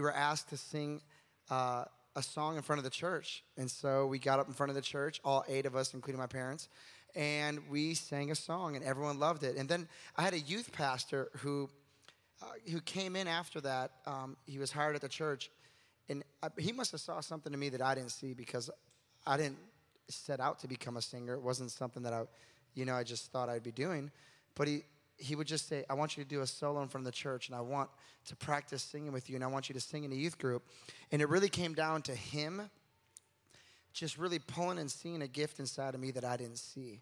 we were asked to sing uh, a song in front of the church. And so we got up in front of the church, all eight of us, including my parents, and we sang a song, and everyone loved it. And then I had a youth pastor who, uh, who came in after that. Um, he was hired at the church, and I, he must have saw something to me that I didn't see because I didn't set out to become a singer. It wasn't something that I, you know, I just thought I'd be doing. But he, he would just say, I want you to do a solo in front of the church, and I want to practice singing with you, and I want you to sing in a youth group. And it really came down to him just really pulling and seeing a gift inside of me that I didn't see.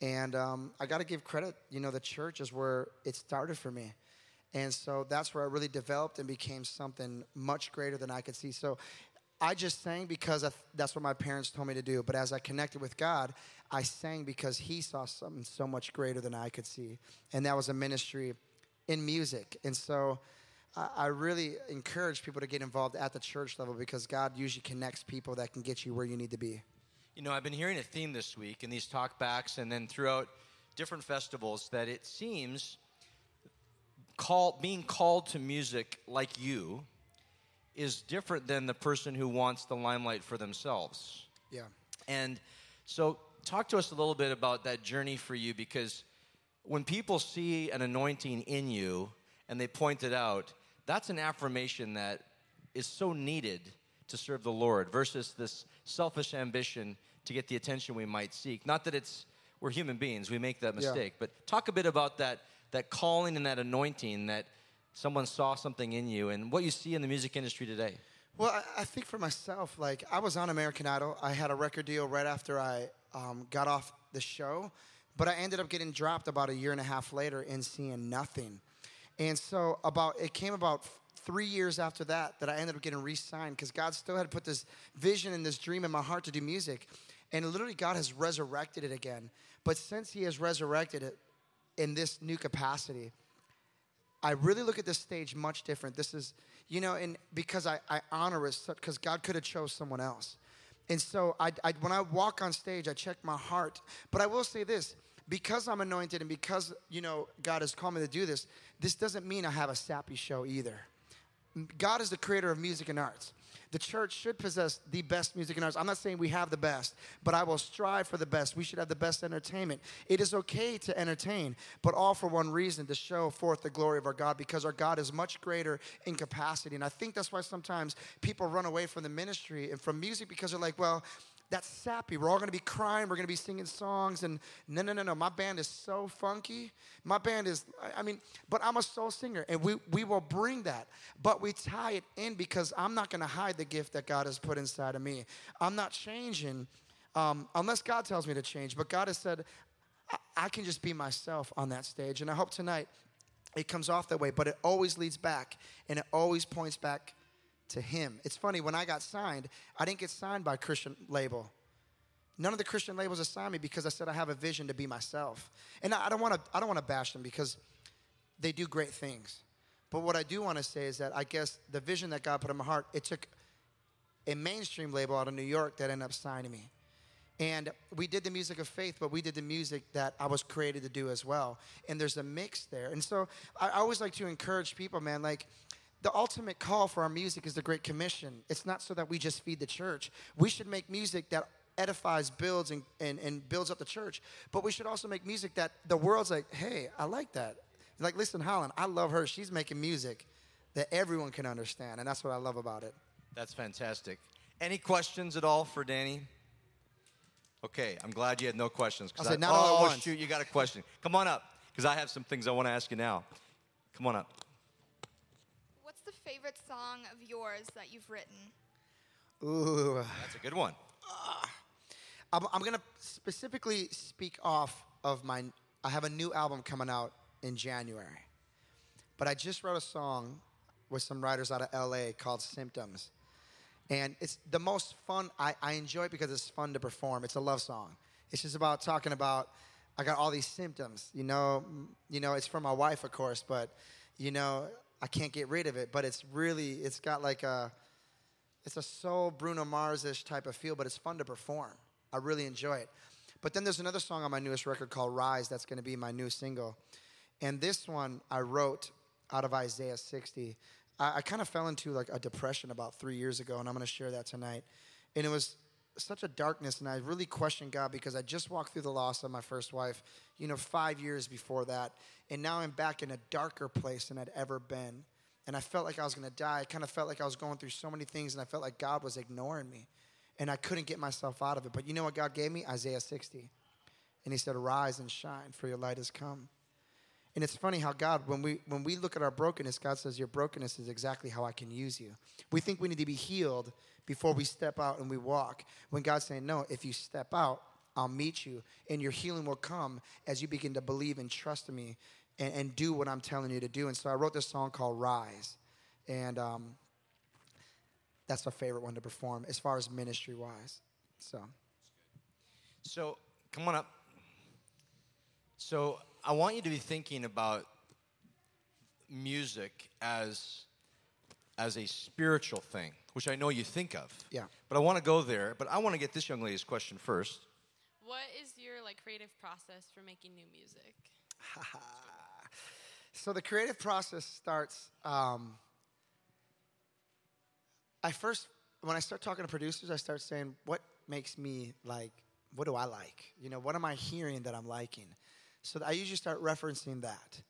And um, I got to give credit, you know, the church is where it started for me. And so that's where I really developed and became something much greater than I could see. So I just sang because that's what my parents told me to do. But as I connected with God, I sang because He saw something so much greater than I could see. And that was a ministry in music. And so I really encourage people to get involved at the church level because God usually connects people that can get you where you need to be. You know, I've been hearing a theme this week in these talkbacks and then throughout different festivals that it seems call, being called to music like you is different than the person who wants the limelight for themselves. Yeah. And so, talk to us a little bit about that journey for you because when people see an anointing in you and they point it out, that's an affirmation that is so needed to serve the Lord versus this selfish ambition to get the attention we might seek. Not that it's we're human beings, we make that mistake, yeah. but talk a bit about that that calling and that anointing that someone saw something in you and what you see in the music industry today? Well, I, think for myself, like I was on American Idol. I had a record deal right after I um, got off the show, but I ended up getting dropped about a year and a half later and seeing nothing. And so about it came about three years after that that I ended up getting re-signed because God still had put this vision and this dream in my heart to do music. And literally God has resurrected it again. But since He has resurrected it in this new capacity, I really look at this stage much different. This is, you know, and because I, I honor it, because God could have chose someone else. And so I, I, when I walk on stage, I check my heart. But I will say this, because I'm anointed and because, you know, God has called me to do this, this doesn't mean I have a sappy show either. God is the creator of music and arts. The church should possess the best music and arts. I'm not saying we have the best, but I will strive for the best. We should have the best entertainment. It is okay to entertain, but all for one reason to show forth the glory of our God because our God is much greater in capacity. And I think that's why sometimes people run away from the ministry and from music because they're like, well, that's sappy. We're all going to be crying. We're going to be singing songs. And no, no, no, no. My band is so funky. My band is, I mean, but I'm a soul singer and we, we will bring that. But we tie it in because I'm not going to hide the gift that God has put inside of me. I'm not changing um, unless God tells me to change. But God has said, I, I can just be myself on that stage. And I hope tonight it comes off that way. But it always leads back and it always points back to him. It's funny, when I got signed, I didn't get signed by a Christian label. None of the Christian labels assigned me because I said I have a vision to be myself. And I don't want to I don't want to bash them because they do great things. But what I do want to say is that I guess the vision that God put in my heart, it took a mainstream label out of New York that ended up signing me. And we did the music of faith, but we did the music that I was created to do as well. And there's a mix there. And so I always like to encourage people, man, like the ultimate call for our music is the Great Commission. It's not so that we just feed the church. We should make music that edifies, builds, and, and, and builds up the church. But we should also make music that the world's like, hey, I like that. Like, listen, Holland, I love her. She's making music that everyone can understand. And that's what I love about it. That's fantastic. Any questions at all for Danny? Okay, I'm glad you had no questions. I said, I, not oh, all shoot, you got a question. Come on up, because I have some things I want to ask you now. Come on up favorite song of yours that you've written? Ooh. That's a good one. Uh, I'm, I'm going to specifically speak off of my. I have a new album coming out in January. But I just wrote a song with some writers out of LA called Symptoms. And it's the most fun. I, I enjoy it because it's fun to perform. It's a love song. It's just about talking about I got all these symptoms. You know, you know, it's for my wife, of course, but you know, I can't get rid of it. But it's really, it's got like a, it's a soul Bruno Mars-ish type of feel, but it's fun to perform. I really enjoy it. But then there's another song on my newest record called Rise that's going to be my new single. And this one I wrote out of Isaiah 60. I, I kind of fell into like a depression about three years ago, and I'm going to share that tonight. And it was such a darkness, and I really questioned God because I just walked through the loss of my first wife, you know, five years before that, and now I'm back in a darker place than I'd ever been. And I felt like I was going to die. I kind of felt like I was going through so many things, and I felt like God was ignoring me, and I couldn't get myself out of it. But you know what God gave me? Isaiah 60. And he said, Rise and shine, for your light has come. And it's funny how God, when we when we look at our brokenness, God says, Your brokenness is exactly how I can use you. We think we need to be healed before we step out and we walk. When God's saying, No, if you step out, I'll meet you, and your healing will come as you begin to believe and trust in me and, and do what I'm telling you to do. And so I wrote this song called Rise. And um, that's my favorite one to perform as far as ministry wise. So So, come on up. So, I want you to be thinking about music as as a spiritual thing, which I know you think of. Yeah. But I want to go there, but I want to get this young lady's question first. What is your like creative process for making new music? So the creative process starts. Um, I first, when I start talking to producers, I start saying, "What makes me like? What do I like? You know, what am I hearing that I'm liking?" So I usually start referencing that.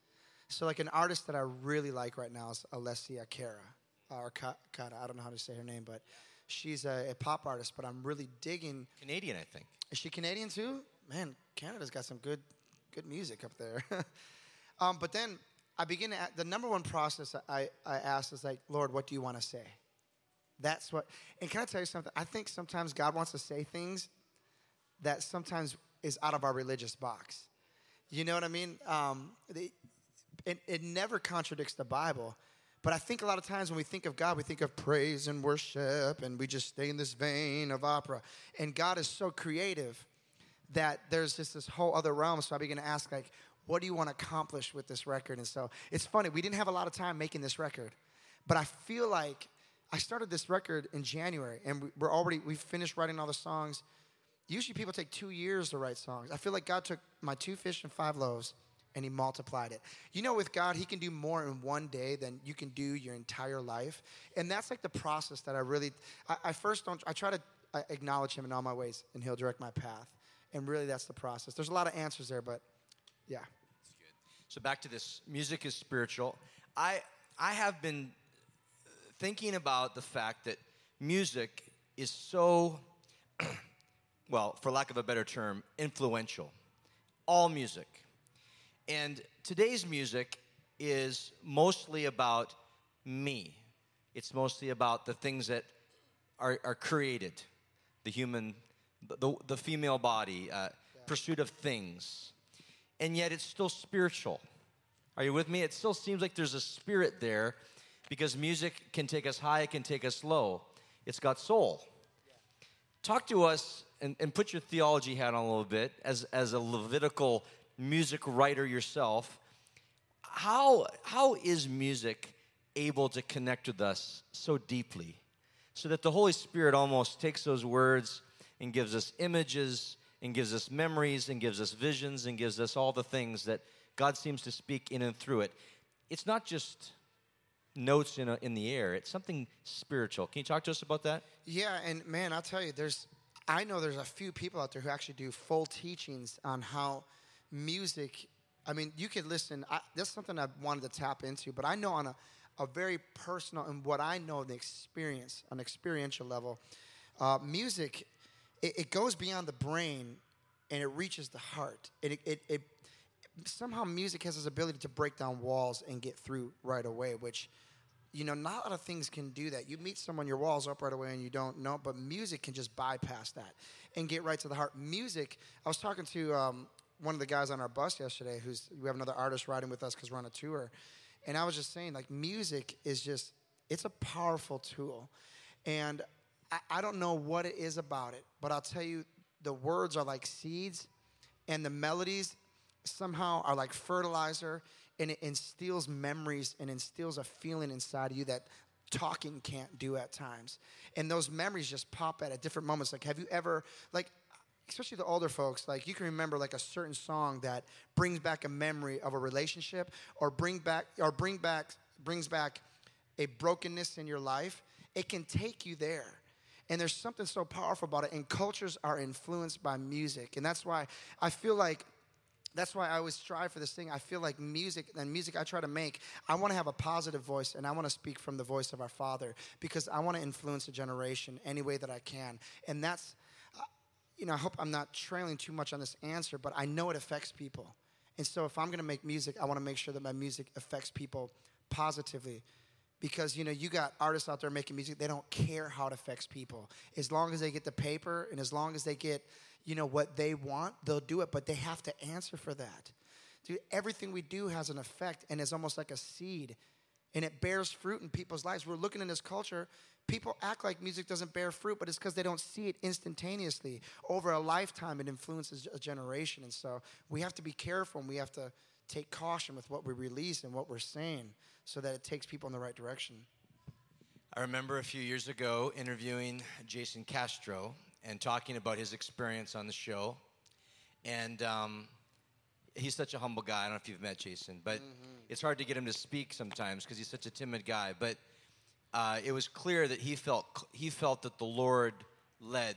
So like an artist that I really like right now is Alessia Cara, or Cara. I don't know how to say her name, but she's a, a pop artist. But I'm really digging. Canadian, I think. Is she Canadian too? Man, Canada's got some good, good music up there. um, but then I begin to. The number one process I I ask is like, Lord, what do you want to say? That's what. And can I tell you something? I think sometimes God wants to say things that sometimes is out of our religious box. You know what I mean? Um, the, it, it never contradicts the Bible. But I think a lot of times when we think of God, we think of praise and worship, and we just stay in this vein of opera. And God is so creative that there's just this whole other realm. So I begin to ask, like, what do you want to accomplish with this record? And so it's funny, we didn't have a lot of time making this record, but I feel like I started this record in January, and we're already we finished writing all the songs. Usually people take two years to write songs. I feel like God took my two fish and five loaves and he multiplied it. You know, with God, he can do more in one day than you can do your entire life. And that's like the process that I really, I, I first don't, I try to acknowledge him in all my ways and he'll direct my path. And really that's the process. There's a lot of answers there, but yeah. So back to this music is spiritual. I I have been thinking about the fact that music is so well, for lack of a better term, influential. All music. And today's music is mostly about me. It's mostly about the things that are, are created the human, the, the female body, uh, pursuit of things. And yet it's still spiritual. Are you with me? It still seems like there's a spirit there because music can take us high, it can take us low. It's got soul. Talk to us and, and put your theology hat on a little bit as, as a Levitical music writer yourself. How, how is music able to connect with us so deeply so that the Holy Spirit almost takes those words and gives us images and gives us memories and gives us visions and gives us all the things that God seems to speak in and through it? It's not just notes in, a, in the air, it's something spiritual. Can you talk to us about that? Yeah, and man, I'll tell you, there's I know there's a few people out there who actually do full teachings on how music. I mean, you could listen. I, that's something I wanted to tap into, but I know on a, a very personal and what I know the experience, on an experiential level, uh, music it, it goes beyond the brain and it reaches the heart. And it, it, it somehow music has this ability to break down walls and get through right away, which you know, not a lot of things can do that. You meet someone, your walls up right away, and you don't know. But music can just bypass that and get right to the heart. Music. I was talking to um, one of the guys on our bus yesterday. Who's we have another artist riding with us because we're on a tour, and I was just saying, like, music is just it's a powerful tool, and I, I don't know what it is about it, but I'll tell you, the words are like seeds, and the melodies somehow are like fertilizer and it instills memories and instills a feeling inside of you that talking can't do at times. And those memories just pop out at different moments. Like, have you ever, like, especially the older folks, like you can remember like a certain song that brings back a memory of a relationship or bring back or bring back brings back a brokenness in your life, it can take you there. And there's something so powerful about it. And cultures are influenced by music. And that's why I feel like that's why I always strive for this thing. I feel like music and music I try to make, I want to have a positive voice and I want to speak from the voice of our Father because I want to influence a generation any way that I can. And that's, uh, you know, I hope I'm not trailing too much on this answer, but I know it affects people. And so if I'm going to make music, I want to make sure that my music affects people positively because you know you got artists out there making music they don't care how it affects people as long as they get the paper and as long as they get you know what they want they'll do it but they have to answer for that. Dude everything we do has an effect and it's almost like a seed and it bears fruit in people's lives. We're looking in this culture people act like music doesn't bear fruit but it's because they don't see it instantaneously over a lifetime. It influences a generation and so we have to be careful and we have to take caution with what we release and what we're saying so that it takes people in the right direction. I remember a few years ago interviewing Jason Castro and talking about his experience on the show. And um, he's such a humble guy. I don't know if you've met Jason, but mm-hmm. it's hard to get him to speak sometimes because he's such a timid guy. But uh, it was clear that he felt he felt that the Lord led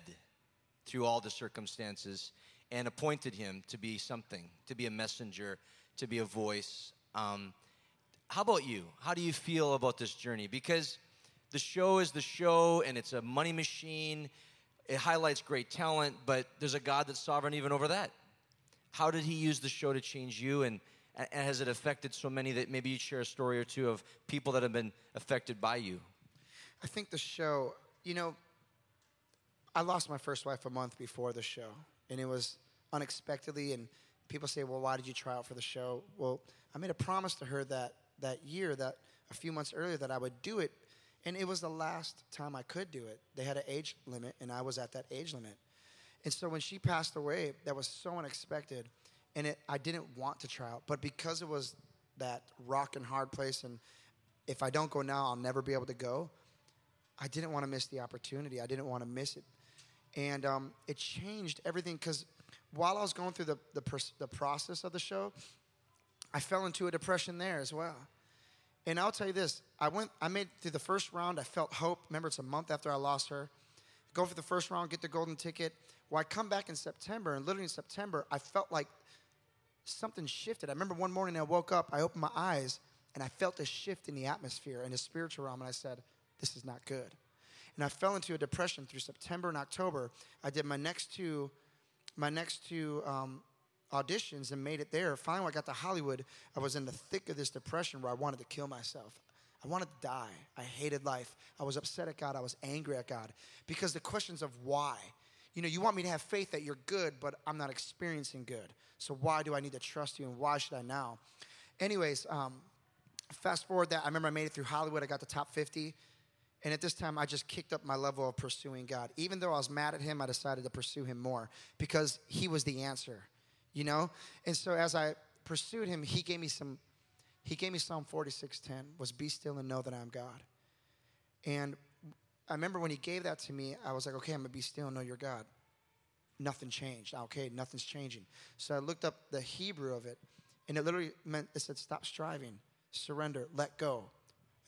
through all the circumstances and appointed him to be something, to be a messenger, to be a voice. Um, how about you? How do you feel about this journey? Because the show is the show and it's a money machine. It highlights great talent, but there's a God that's sovereign even over that. How did he use the show to change you and, and has it affected so many that maybe you'd share a story or two of people that have been affected by you? I think the show, you know, I lost my first wife a month before the show, and it was unexpectedly. And people say, "Well, why did you try out for the show?" Well, I made a promise to her that that year, that a few months earlier, that I would do it. And it was the last time I could do it. They had an age limit, and I was at that age limit. And so when she passed away, that was so unexpected. And it, I didn't want to try out. But because it was that rock and hard place, and if I don't go now, I'll never be able to go, I didn't want to miss the opportunity. I didn't want to miss it. And um, it changed everything because while I was going through the, the, the process of the show, I fell into a depression there as well. And I'll tell you this, I went, I made through the first round, I felt hope. Remember, it's a month after I lost her. Go for the first round, get the golden ticket. Well, I come back in September, and literally in September, I felt like something shifted. I remember one morning I woke up, I opened my eyes, and I felt a shift in the atmosphere in the spiritual realm, and I said, This is not good. And I fell into a depression through September and October. I did my next two, my next two um, auditions and made it there. Finally, I got to Hollywood, I was in the thick of this depression where I wanted to kill myself. I wanted to die. I hated life. I was upset at God. I was angry at God because the questions of why. You know, you want me to have faith that you're good, but I'm not experiencing good. So why do I need to trust you and why should I now? Anyways, um, fast forward that, I remember I made it through Hollywood. I got the top 50. And at this time, I just kicked up my level of pursuing God. Even though I was mad at Him, I decided to pursue Him more because He was the answer you know? And so as I pursued him, he gave me some, he gave me Psalm 46:10, was be still and know that I'm God. And I remember when he gave that to me, I was like, okay, I'm gonna be still and know you're God. Nothing changed. Okay, nothing's changing. So I looked up the Hebrew of it, and it literally meant it said, stop striving, surrender, let go.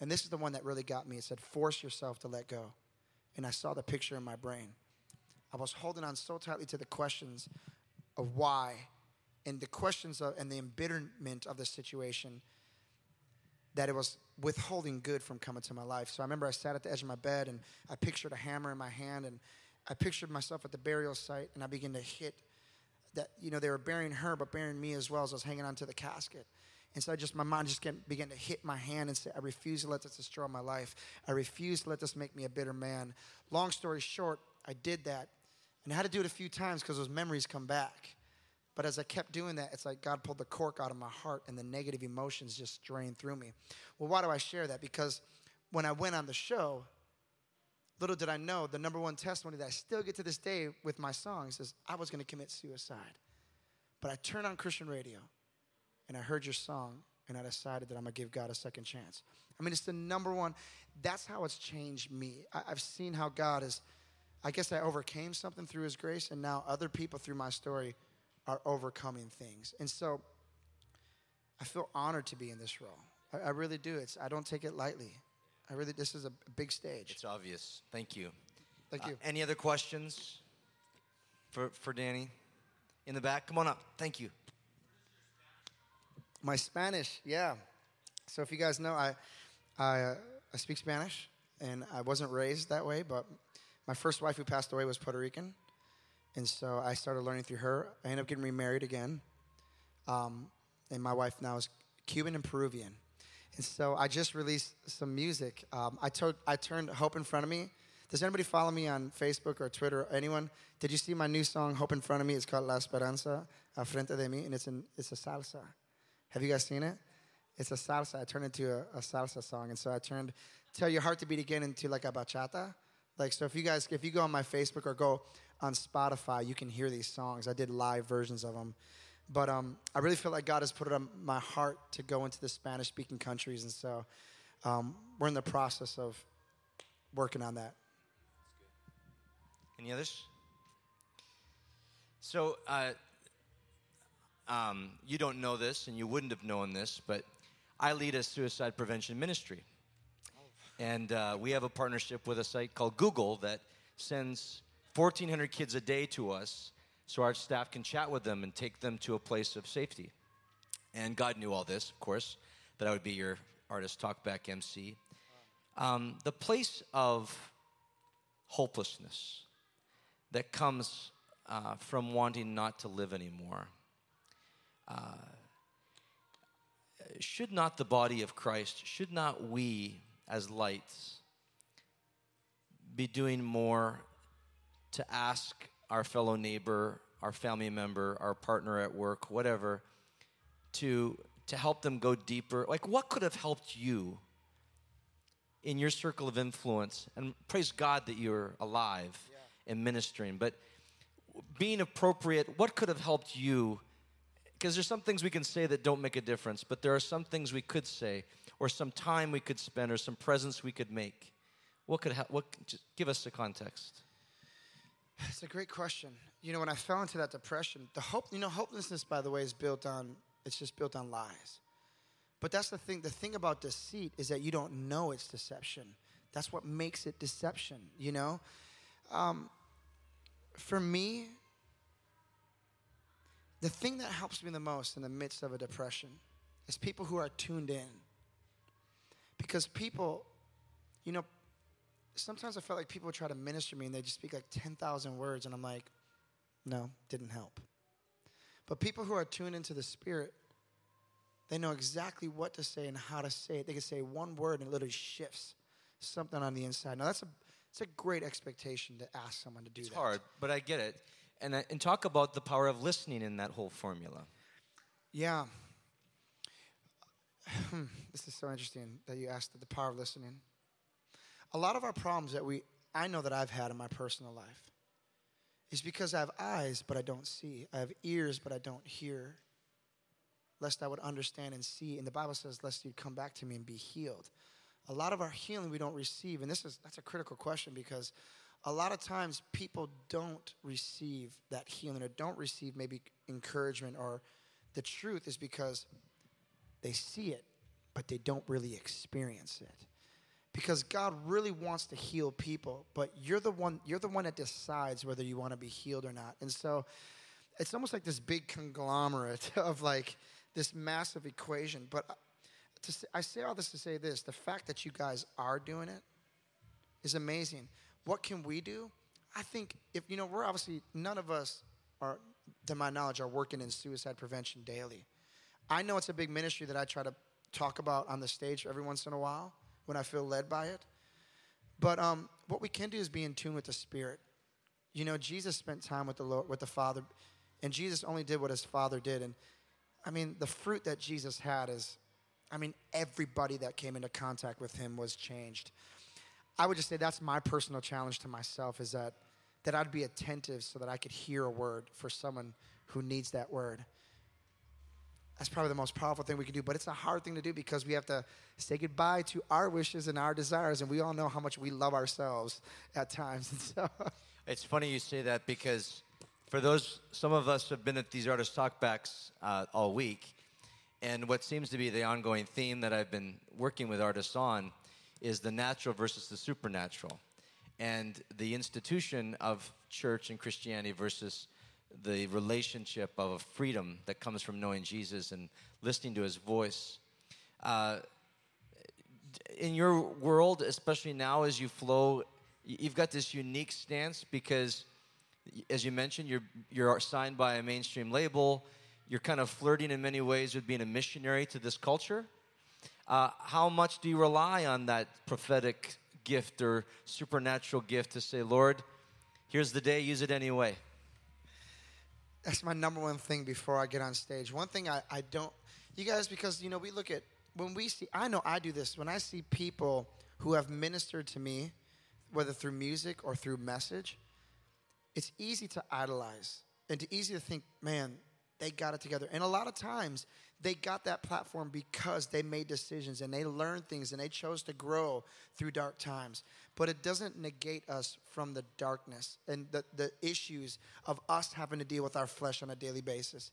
And this is the one that really got me. It said, force yourself to let go. And I saw the picture in my brain. I was holding on so tightly to the questions of why and the questions of, and the embitterment of the situation that it was withholding good from coming to my life. So I remember I sat at the edge of my bed and I pictured a hammer in my hand and I pictured myself at the burial site and I began to hit that, you know, they were burying her but burying me as well as I was hanging onto the casket. And so I just, my mind just began to hit my hand and say, I refuse to let this destroy my life. I refuse to let this make me a bitter man. Long story short, I did that. And I had to do it a few times because those memories come back. But as I kept doing that, it's like God pulled the cork out of my heart and the negative emotions just drained through me. Well, why do I share that? Because when I went on the show, little did I know the number one testimony that I still get to this day with my songs is I was going to commit suicide. But I turned on Christian radio and I heard your song and I decided that I'm going to give God a second chance. I mean, it's the number one. That's how it's changed me. I, have seen how God is, I guess I overcame something through His grace, and now other people through my story are overcoming things. And so I feel honored to be in this role. I, I really do. It's, I don't take it lightly. I really, this is a big stage. It's obvious. Thank you. Thank Uh, you. any other questions for, for Danny? In the back? Come on up. Thank you. My Spanish, yeah. So if you guys know, I, I, uh, I speak Spanish, and I wasn't raised that way, but my first wife who passed away was Puerto Rican, and so I started learning through her. I ended up getting remarried again, um, and my wife now is Cuban and Peruvian, and so I just released some music. Um, I told I turned Hope in front of me. Does anybody follow me on Facebook or Twitter? Or anyone? Did you see my new song Hope in front of me? It's called La Esperanza a frente de mí, and it's in it's a salsa. Have you guys seen it? It's a salsa. I turned it into a, a salsa song, and so I turned "Tell Your Heart to Beat Again" into like a bachata. Like so, if you guys, if you go on my Facebook or go on Spotify, you can hear these songs. I did live versions of them, but um, I really feel like God has put it on my heart to go into the Spanish-speaking countries, and so um, we're in the process of working on that. Any others? So, uh, um, you don't know this, and you wouldn't have known this, but I lead a suicide prevention ministry. And uh, we have a partnership with a site called Google that sends 1,400 kids a day to us so our staff can chat with them and take them to a place of safety. And God knew all this, of course, that I would be your artist talkback MC. Um, the place of hopelessness that comes uh, from wanting not to live anymore. Uh, should not the body of Christ, should not we as lights be doing more to ask our fellow neighbor, our family member, our partner at work, whatever, to, to help them go deeper? Like, what could have helped you? in your circle of influence, and praise God that you're alive and ministering, but being appropriate, what could have helped you? Because there's some things we can say that don't make a difference, but there are some things we could say, or some time we could spend, or some presence we could make. What could help? What? Just give us the context. It's a great question. You know, when I fell into that depression, the hope, you know, hopelessness, by the way, is built on, it's just built on lies. But that's the thing. The thing about deceit is that you don't know it's deception. That's what makes it deception, you know? Um, for me, the thing that helps me the most in the midst of a depression is people who are tuned in. Because people, you know, sometimes I felt like people try to minister to me and they just speak like 10,000 words, and I'm like, no, didn't help. But people who are tuned into the Spirit, they know exactly what to say and how to say it. They can say one word and it literally shifts something on the inside. Now, that's a, it's a great expectation to ask someone to do It's that. hard, but I get it. And, I- and talk about the power of listening in that whole formula. Yeah. Hmm, this is so interesting that you asked the power of listening. A lot of our problems that we, I know that I've had in my personal life, is because I have eyes but I don't see. I have ears but I don't hear. Lest I would understand and see. And the Bible says, lest you'd come back to me and be healed. A lot of our healing we don't receive, and this is that's a critical question because a lot of times people don't receive that healing or don't receive maybe encouragement or the truth is because they see it, but they don't really experience it. Because God really wants to heal people, but you're the one you're the one that decides whether you want to be healed or not. And so it's almost like this big conglomerate of like this massive equation. But uh, say, I say all this to say this: the fact that you guys are doing it is amazing. What can we do? I think if you know, we're obviously none of us are, to my knowledge, are working in suicide prevention daily. I know it's a big ministry that I try to talk about on the stage every once in a while when I feel led by it. But um, what we can do is be in tune with the Spirit. You know, Jesus spent time with the Lord, with the Father, and Jesus only did what his Father did. And I mean, the fruit that Jesus had is, I mean, everybody that came into contact with him was changed. I would just say that's my personal challenge to myself is that that I'd be attentive so that I could hear a word for someone who needs that word. That's probably the most powerful thing we can do, but it's a hard thing to do because we have to say goodbye to our wishes and our desires, and we all know how much we love ourselves at times. And so, It's funny you say that because for those, some of us have been at these artist talkbacks uh, all week, and what seems to be the ongoing theme that I've been working with artists on is the natural versus the supernatural, and the institution of church and Christianity versus the relationship of a freedom that comes from knowing Jesus and listening to His voice. Uh, in your world, especially now as you flow, you've got this unique stance because, as you mentioned, you're you're signed by a mainstream label. You're kind of flirting in many ways with being a missionary to this culture. Uh, how much do you rely on that prophetic gift or supernatural gift to say, Lord, here's the day, use it anyway? That's my number one thing before I get on stage. One thing I, I don't, you guys, because, you know, we look at, when we see, I know I do this, when I see people who have ministered to me, whether through music or through message, it's easy to idolize and to easy to think, man, they got it together. And a lot of times, they got that platform because they made decisions and they learned things and they chose to grow through dark times. But it doesn't negate us from the darkness and the, the issues of us having to deal with our flesh on a daily basis.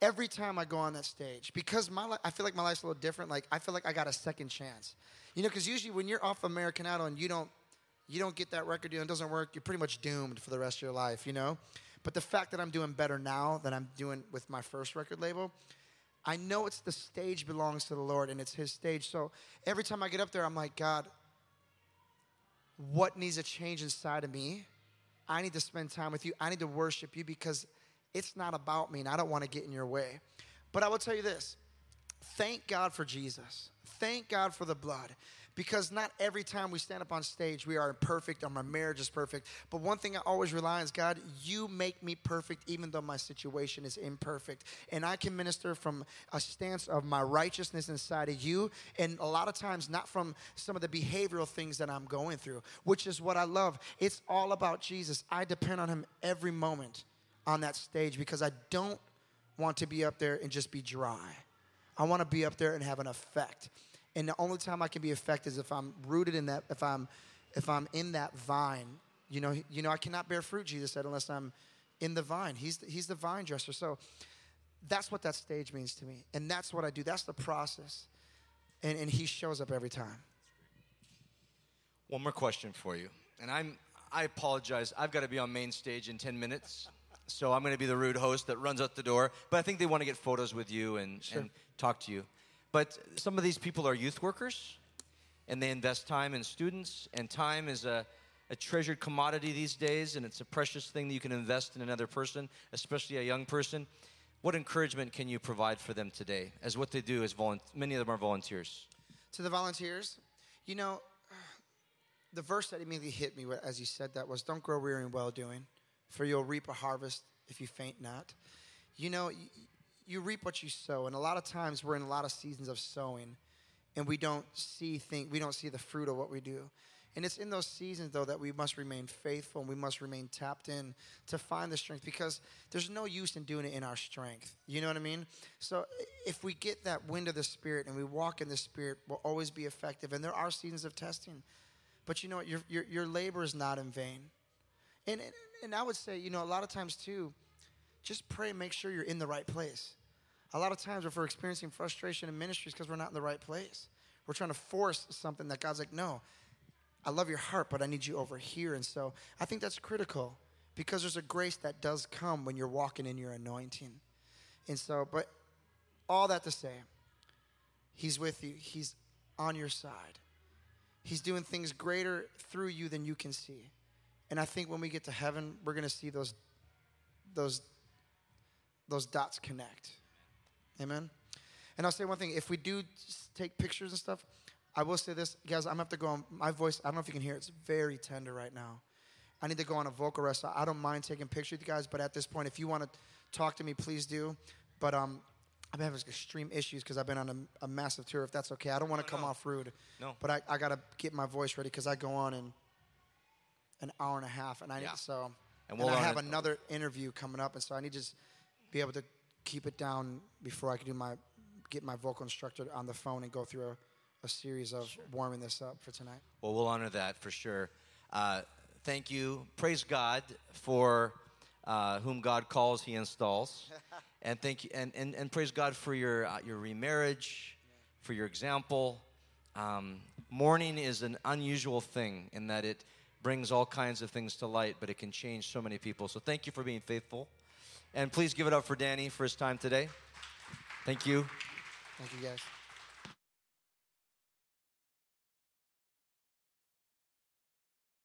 Every time I go on that stage, because my li- I feel like my life's a little different. Like I feel like I got a second chance, you know. Because usually when you're off American Idol and you don't you don't get that record deal and it doesn't work, you're pretty much doomed for the rest of your life, you know? But the fact that I'm doing better now than I'm doing with my first record label, I know it's the stage belongs to the Lord and it's His stage. So every time I get up there, I'm like, God, what needs a change inside of me? I need to spend time with you. I need to worship you because it's not about me and I don't want to get in your way. But I will tell you this thank God for Jesus. Thank God for the blood. Because not every time we stand up on stage, we are perfect or my marriage is perfect. But one thing I always rely on is God, you make me perfect even though my situation is imperfect. And I can minister from a stance of my righteousness inside of you. And a lot of times, not from some of the behavioral things that I'm going through, which is what I love. It's all about Jesus. I depend on Him every moment on that stage because I don't want to be up there and just be dry. I want to be up there and have an effect. And the only time I can be effective is if I'm rooted in that, if I'm, if I'm in that vine. You know, you know, I cannot bear fruit, Jesus said, unless I'm in the vine. He's the, he's the vine dresser. So that's what that stage means to me. And that's what I do. That's the process. And, and he shows up every time. One more question for you. And I'm I apologize. I've got to be on main stage in 10 minutes. So I'm going to be the rude host that runs out the door. But I think they want to get photos with you and, Sure. and talk to you. But some of these people are youth workers and they invest time in students, and time is a, a treasured commodity these days, and it's a precious thing that you can invest in another person, especially a young person. What encouragement can you provide for them today, as what they do as volun- many of them are volunteers? To the volunteers, you know, the verse that immediately hit me as you said that was, Don't grow weary in well doing, for you'll reap a harvest if you faint not. You know, you, reap what you sow, and a lot of times we're in a lot of seasons of sowing, and we don't see think we don't see the fruit of what we do. And it's in those seasons though that we must remain faithful and we must remain tapped in to find the strength because there's no use in doing it in our strength. You know what I mean? So if we get that wind of the spirit and we walk in the spirit, we'll always be effective. And there are seasons of testing. But you know what? Your, your, your labor is not in vain. And, and, and I would say, you know, a lot of times too, just pray and make sure you're in the right place. A lot of times, if we're experiencing frustration in ministries because we're not in the right place, we're trying to force something that God's like, no, I love your heart, but I need you over here. And so I think that's critical because there's a grace that does come when you're walking in your anointing. And so, but all that to say, He's with you, He's on your side. He's doing things greater through you than you can see. And I think when we get to heaven, we're going to see those, those, those dots connect. Amen. And I'll say one thing: if we do take pictures and stuff, I will say this, guys. I'm gonna have to go on my voice. I don't know if you can hear; it, it's very tender right now. I need to go on a vocal rest. so I don't mind taking pictures with you guys, but at this point, if you want to talk to me, please do. But um, I'm having extreme issues because I've been on a, a massive tour. If that's okay, I don't want to come off rude. No. But I, I gotta get my voice ready because I go on in an hour and a half, and I Yeah. need so. And we'll and I have another interview coming up, and so I need to just be able to keep it down before I can do my get my vocal instructor on the phone and go through a, a series of warming this up for tonight. Well, we'll honor that for sure. Uh, thank you. Praise God for uh, whom God calls, He installs, and thank you, and, and, and praise God for your uh, your remarriage, for your example. Um, mourning is an unusual thing in that it brings all kinds of things to light, but it can change so many people. So thank you for being faithful. And please give it up for Danny for his time today. Thank you. Thank you guys.